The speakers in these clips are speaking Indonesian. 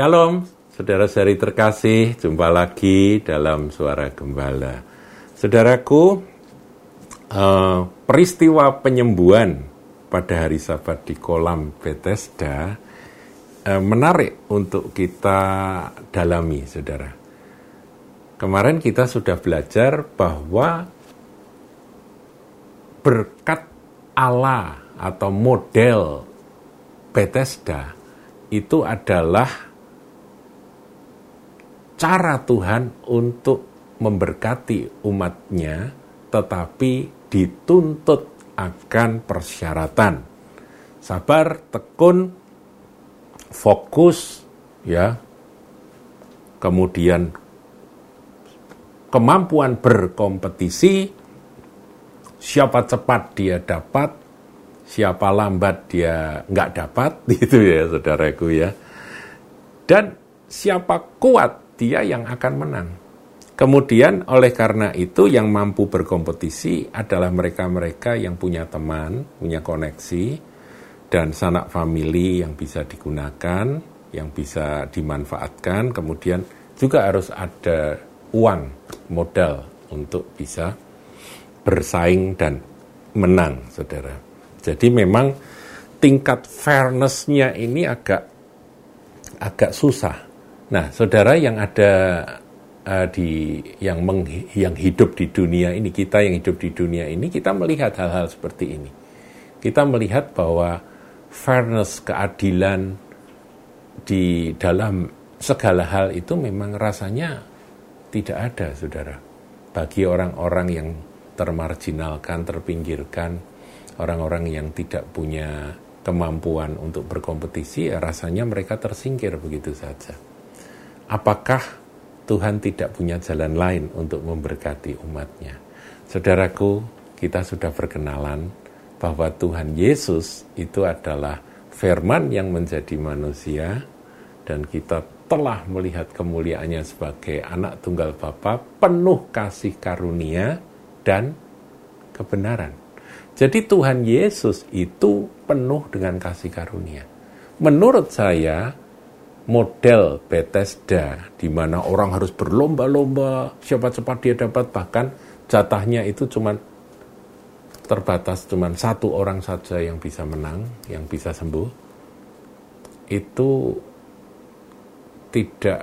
Shalom, saudara-saudari terkasih, jumpa lagi dalam Suara Gembala. Saudaraku, uh, peristiwa penyembuhan pada hari Sabat di kolam Bethesda uh, menarik untuk kita dalami, saudara. Kemarin kita sudah belajar bahwa berkat Allah atau model Bethesda itu adalah cara Tuhan untuk memberkati umatnya, tetapi dituntut akan persyaratan. Sabar, tekun, fokus, ya. Kemudian kemampuan berkompetisi, siapa cepat dia dapat, siapa lambat dia nggak dapat, gitu ya saudaraku ya. Dan siapa kuat dia yang akan menang. Kemudian oleh karena itu yang mampu berkompetisi adalah mereka-mereka yang punya teman, punya koneksi, dan sanak famili yang bisa digunakan, yang bisa dimanfaatkan, kemudian juga harus ada uang, modal untuk bisa bersaing dan menang, saudara. Jadi memang tingkat fairness-nya ini agak agak susah Nah, saudara yang ada uh, di yang meng, yang hidup di dunia ini, kita yang hidup di dunia ini, kita melihat hal-hal seperti ini. Kita melihat bahwa fairness, keadilan di dalam segala hal itu memang rasanya tidak ada, saudara. Bagi orang-orang yang termarginalkan, terpinggirkan, orang-orang yang tidak punya kemampuan untuk berkompetisi, ya rasanya mereka tersingkir begitu saja. Apakah Tuhan tidak punya jalan lain untuk memberkati umatnya? Saudaraku, kita sudah berkenalan bahwa Tuhan Yesus itu adalah firman yang menjadi manusia dan kita telah melihat kemuliaannya sebagai anak tunggal Bapa penuh kasih karunia dan kebenaran. Jadi Tuhan Yesus itu penuh dengan kasih karunia. Menurut saya, model Bethesda di mana orang harus berlomba-lomba siapa cepat dia dapat bahkan jatahnya itu cuma terbatas cuma satu orang saja yang bisa menang yang bisa sembuh itu tidak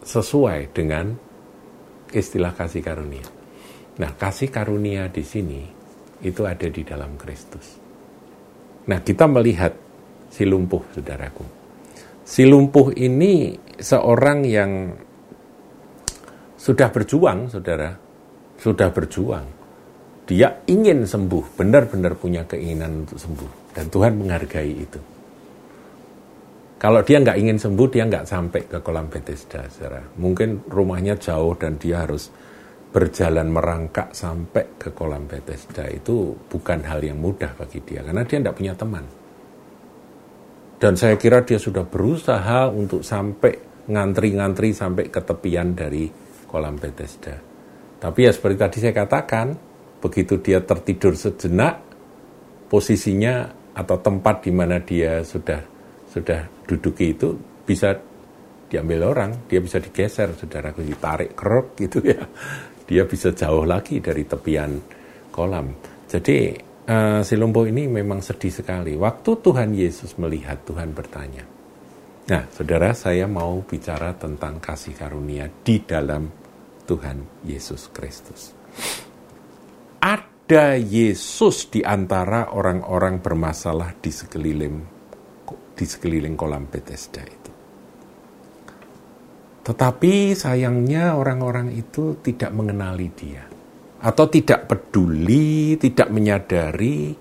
sesuai dengan istilah kasih karunia. Nah, kasih karunia di sini itu ada di dalam Kristus. Nah, kita melihat si lumpuh, saudaraku si lumpuh ini seorang yang sudah berjuang, saudara, sudah berjuang. Dia ingin sembuh, benar-benar punya keinginan untuk sembuh. Dan Tuhan menghargai itu. Kalau dia nggak ingin sembuh, dia nggak sampai ke kolam Bethesda, saudara. Mungkin rumahnya jauh dan dia harus berjalan merangkak sampai ke kolam Bethesda. Itu bukan hal yang mudah bagi dia, karena dia nggak punya teman dan saya kira dia sudah berusaha untuk sampai ngantri-ngantri sampai ke tepian dari kolam Bethesda. Tapi ya seperti tadi saya katakan, begitu dia tertidur sejenak, posisinya atau tempat di mana dia sudah sudah duduki itu bisa diambil orang, dia bisa digeser, saudara ditarik kerok gitu ya. Dia bisa jauh lagi dari tepian kolam. Jadi uh, si lumpuh ini memang sedih sekali. Waktu Tuhan Yesus melihat, Tuhan bertanya. Nah, saudara, saya mau bicara tentang kasih karunia di dalam Tuhan Yesus Kristus. Ada Yesus di antara orang-orang bermasalah di sekeliling di sekeliling kolam Bethesda itu. Tetapi sayangnya orang-orang itu tidak mengenali dia atau tidak peduli, tidak menyadari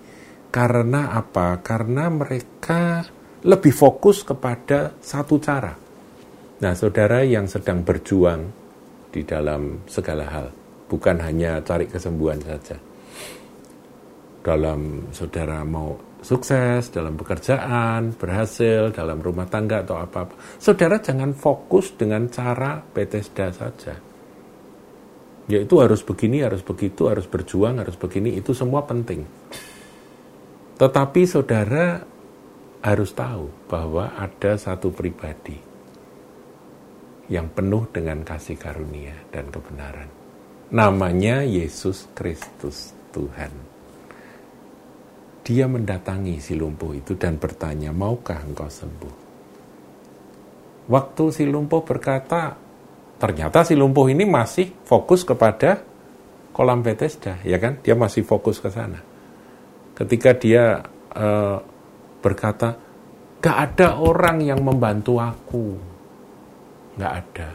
karena apa? Karena mereka lebih fokus kepada satu cara. Nah, saudara yang sedang berjuang di dalam segala hal, bukan hanya cari kesembuhan saja. Dalam saudara mau sukses dalam pekerjaan, berhasil dalam rumah tangga atau apa-apa. Saudara jangan fokus dengan cara Bethesda saja yaitu harus begini, harus begitu, harus berjuang, harus begini, itu semua penting. Tetapi saudara harus tahu bahwa ada satu pribadi yang penuh dengan kasih karunia dan kebenaran. Namanya Yesus Kristus Tuhan. Dia mendatangi si lumpuh itu dan bertanya, maukah engkau sembuh? Waktu si lumpuh berkata, ternyata si lumpuh ini masih fokus kepada kolam Bethesda, ya kan? Dia masih fokus ke sana. Ketika dia uh, berkata, gak ada orang yang membantu aku. Gak ada.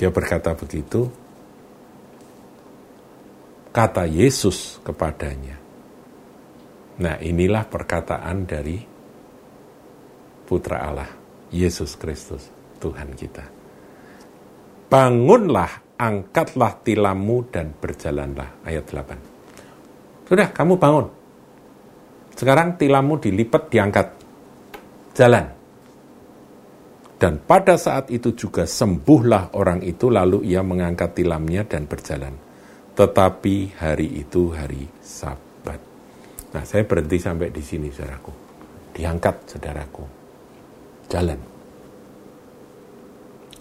Dia berkata begitu, kata Yesus kepadanya. Nah inilah perkataan dari Putra Allah, Yesus Kristus, Tuhan kita. Bangunlah, angkatlah tilammu dan berjalanlah. Ayat 8. Sudah, kamu bangun. Sekarang tilammu dilipat, diangkat. Jalan. Dan pada saat itu juga sembuhlah orang itu, lalu ia mengangkat tilamnya dan berjalan. Tetapi hari itu hari sabat. Nah, saya berhenti sampai di sini, saudaraku. Diangkat, saudaraku. Jalan.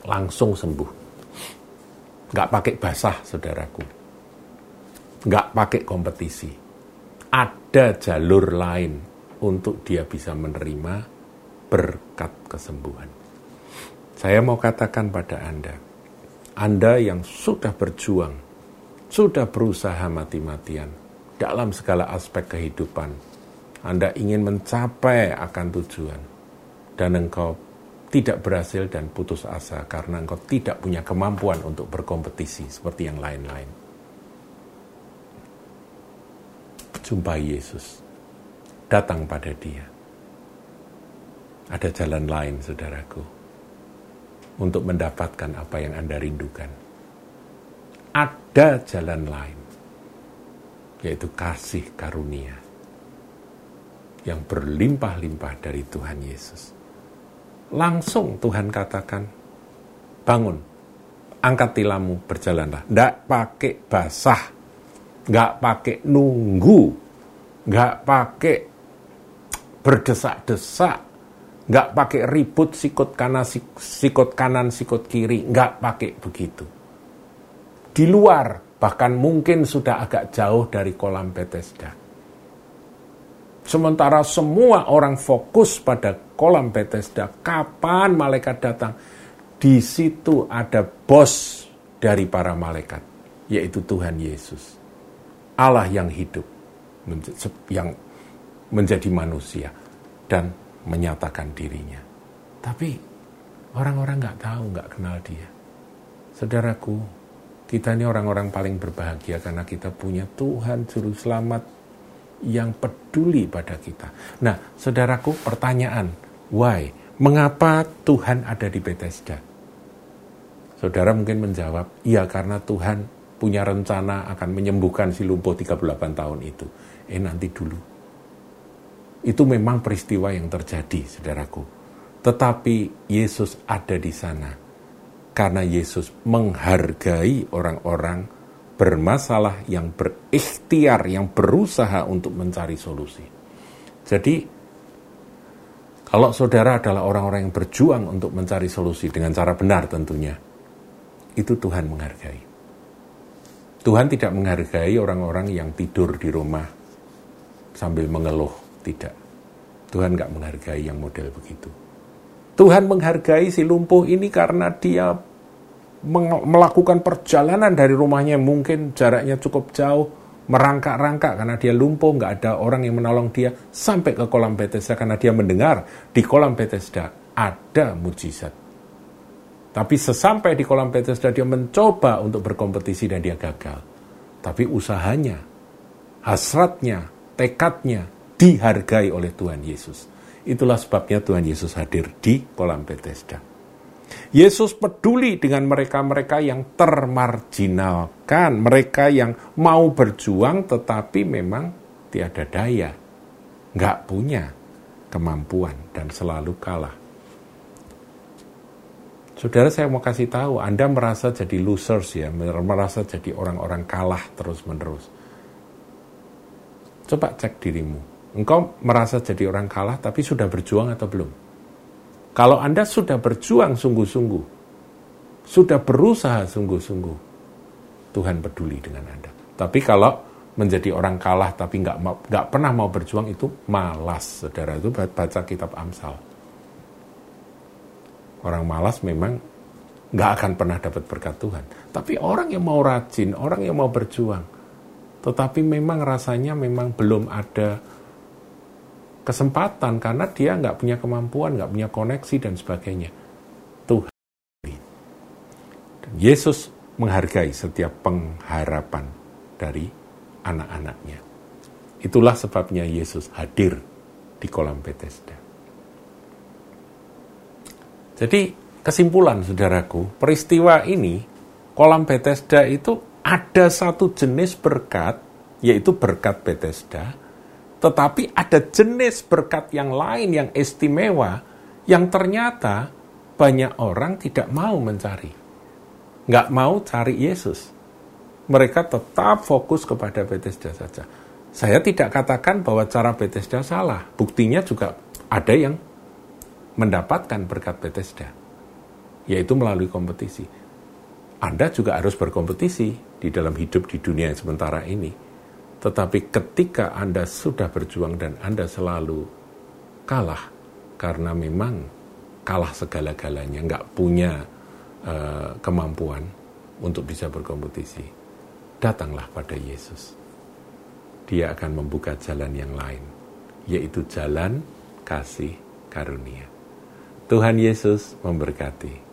Langsung sembuh Nggak pakai basah, saudaraku. Nggak pakai kompetisi. Ada jalur lain untuk dia bisa menerima berkat kesembuhan. Saya mau katakan pada Anda, Anda yang sudah berjuang, sudah berusaha mati-matian dalam segala aspek kehidupan, Anda ingin mencapai akan tujuan, dan engkau tidak berhasil dan putus asa karena engkau tidak punya kemampuan untuk berkompetisi seperti yang lain-lain. Jumpai Yesus. Datang pada dia. Ada jalan lain, saudaraku, untuk mendapatkan apa yang Anda rindukan. Ada jalan lain, yaitu kasih karunia yang berlimpah-limpah dari Tuhan Yesus langsung Tuhan katakan, bangun, angkat tilammu, berjalanlah. Tidak pakai basah, nggak pakai nunggu, nggak pakai berdesak-desak, nggak pakai ribut sikut kanan, sikut kanan, sikut kiri, nggak pakai begitu. Di luar, bahkan mungkin sudah agak jauh dari kolam Bethesda. Sementara semua orang fokus pada kolam Bethesda, kapan malaikat datang? Di situ ada bos dari para malaikat, yaitu Tuhan Yesus. Allah yang hidup, yang menjadi manusia, dan menyatakan dirinya. Tapi orang-orang nggak tahu, nggak kenal dia. Saudaraku, kita ini orang-orang paling berbahagia karena kita punya Tuhan Juru Selamat yang peduli pada kita. Nah, saudaraku, pertanyaan, why? Mengapa Tuhan ada di Bethesda? Saudara mungkin menjawab, iya karena Tuhan punya rencana akan menyembuhkan si lumpuh 38 tahun itu. Eh nanti dulu. Itu memang peristiwa yang terjadi, saudaraku. Tetapi Yesus ada di sana karena Yesus menghargai orang-orang bermasalah, yang berikhtiar, yang berusaha untuk mencari solusi. Jadi, kalau saudara adalah orang-orang yang berjuang untuk mencari solusi dengan cara benar tentunya, itu Tuhan menghargai. Tuhan tidak menghargai orang-orang yang tidur di rumah sambil mengeluh, tidak. Tuhan nggak menghargai yang model begitu. Tuhan menghargai si lumpuh ini karena dia melakukan perjalanan dari rumahnya mungkin jaraknya cukup jauh, merangkak-rangkak karena dia lumpuh, nggak ada orang yang menolong dia, sampai ke kolam Bethesda karena dia mendengar di kolam Bethesda ada mujizat. Tapi sesampai di kolam Bethesda dia mencoba untuk berkompetisi dan dia gagal. Tapi usahanya, hasratnya, tekadnya dihargai oleh Tuhan Yesus. Itulah sebabnya Tuhan Yesus hadir di kolam Bethesda. Yesus peduli dengan mereka-mereka yang termarginalkan, mereka yang mau berjuang tetapi memang tiada daya, nggak punya kemampuan dan selalu kalah. Saudara saya mau kasih tahu, Anda merasa jadi losers ya, merasa jadi orang-orang kalah terus-menerus. Coba cek dirimu. Engkau merasa jadi orang kalah tapi sudah berjuang atau belum? Kalau Anda sudah berjuang sungguh-sungguh, sudah berusaha sungguh-sungguh, Tuhan peduli dengan Anda. Tapi kalau menjadi orang kalah tapi nggak nggak pernah mau berjuang itu malas, saudara itu baca kitab Amsal. Orang malas memang nggak akan pernah dapat berkat Tuhan. Tapi orang yang mau rajin, orang yang mau berjuang, tetapi memang rasanya memang belum ada kesempatan karena dia nggak punya kemampuan, nggak punya koneksi dan sebagainya. Tuhan. Yesus menghargai setiap pengharapan dari anak-anaknya. Itulah sebabnya Yesus hadir di kolam Bethesda. Jadi kesimpulan saudaraku, peristiwa ini kolam Bethesda itu ada satu jenis berkat, yaitu berkat Bethesda, tetapi ada jenis berkat yang lain yang istimewa yang ternyata banyak orang tidak mau mencari. Nggak mau cari Yesus. Mereka tetap fokus kepada Bethesda saja. Saya tidak katakan bahwa cara Bethesda salah. Buktinya juga ada yang mendapatkan berkat Bethesda. Yaitu melalui kompetisi. Anda juga harus berkompetisi di dalam hidup di dunia yang sementara ini tetapi ketika Anda sudah berjuang dan Anda selalu kalah, karena memang kalah segala-galanya, nggak punya uh, kemampuan untuk bisa berkompetisi, datanglah pada Yesus. Dia akan membuka jalan yang lain, yaitu jalan kasih karunia. Tuhan Yesus memberkati.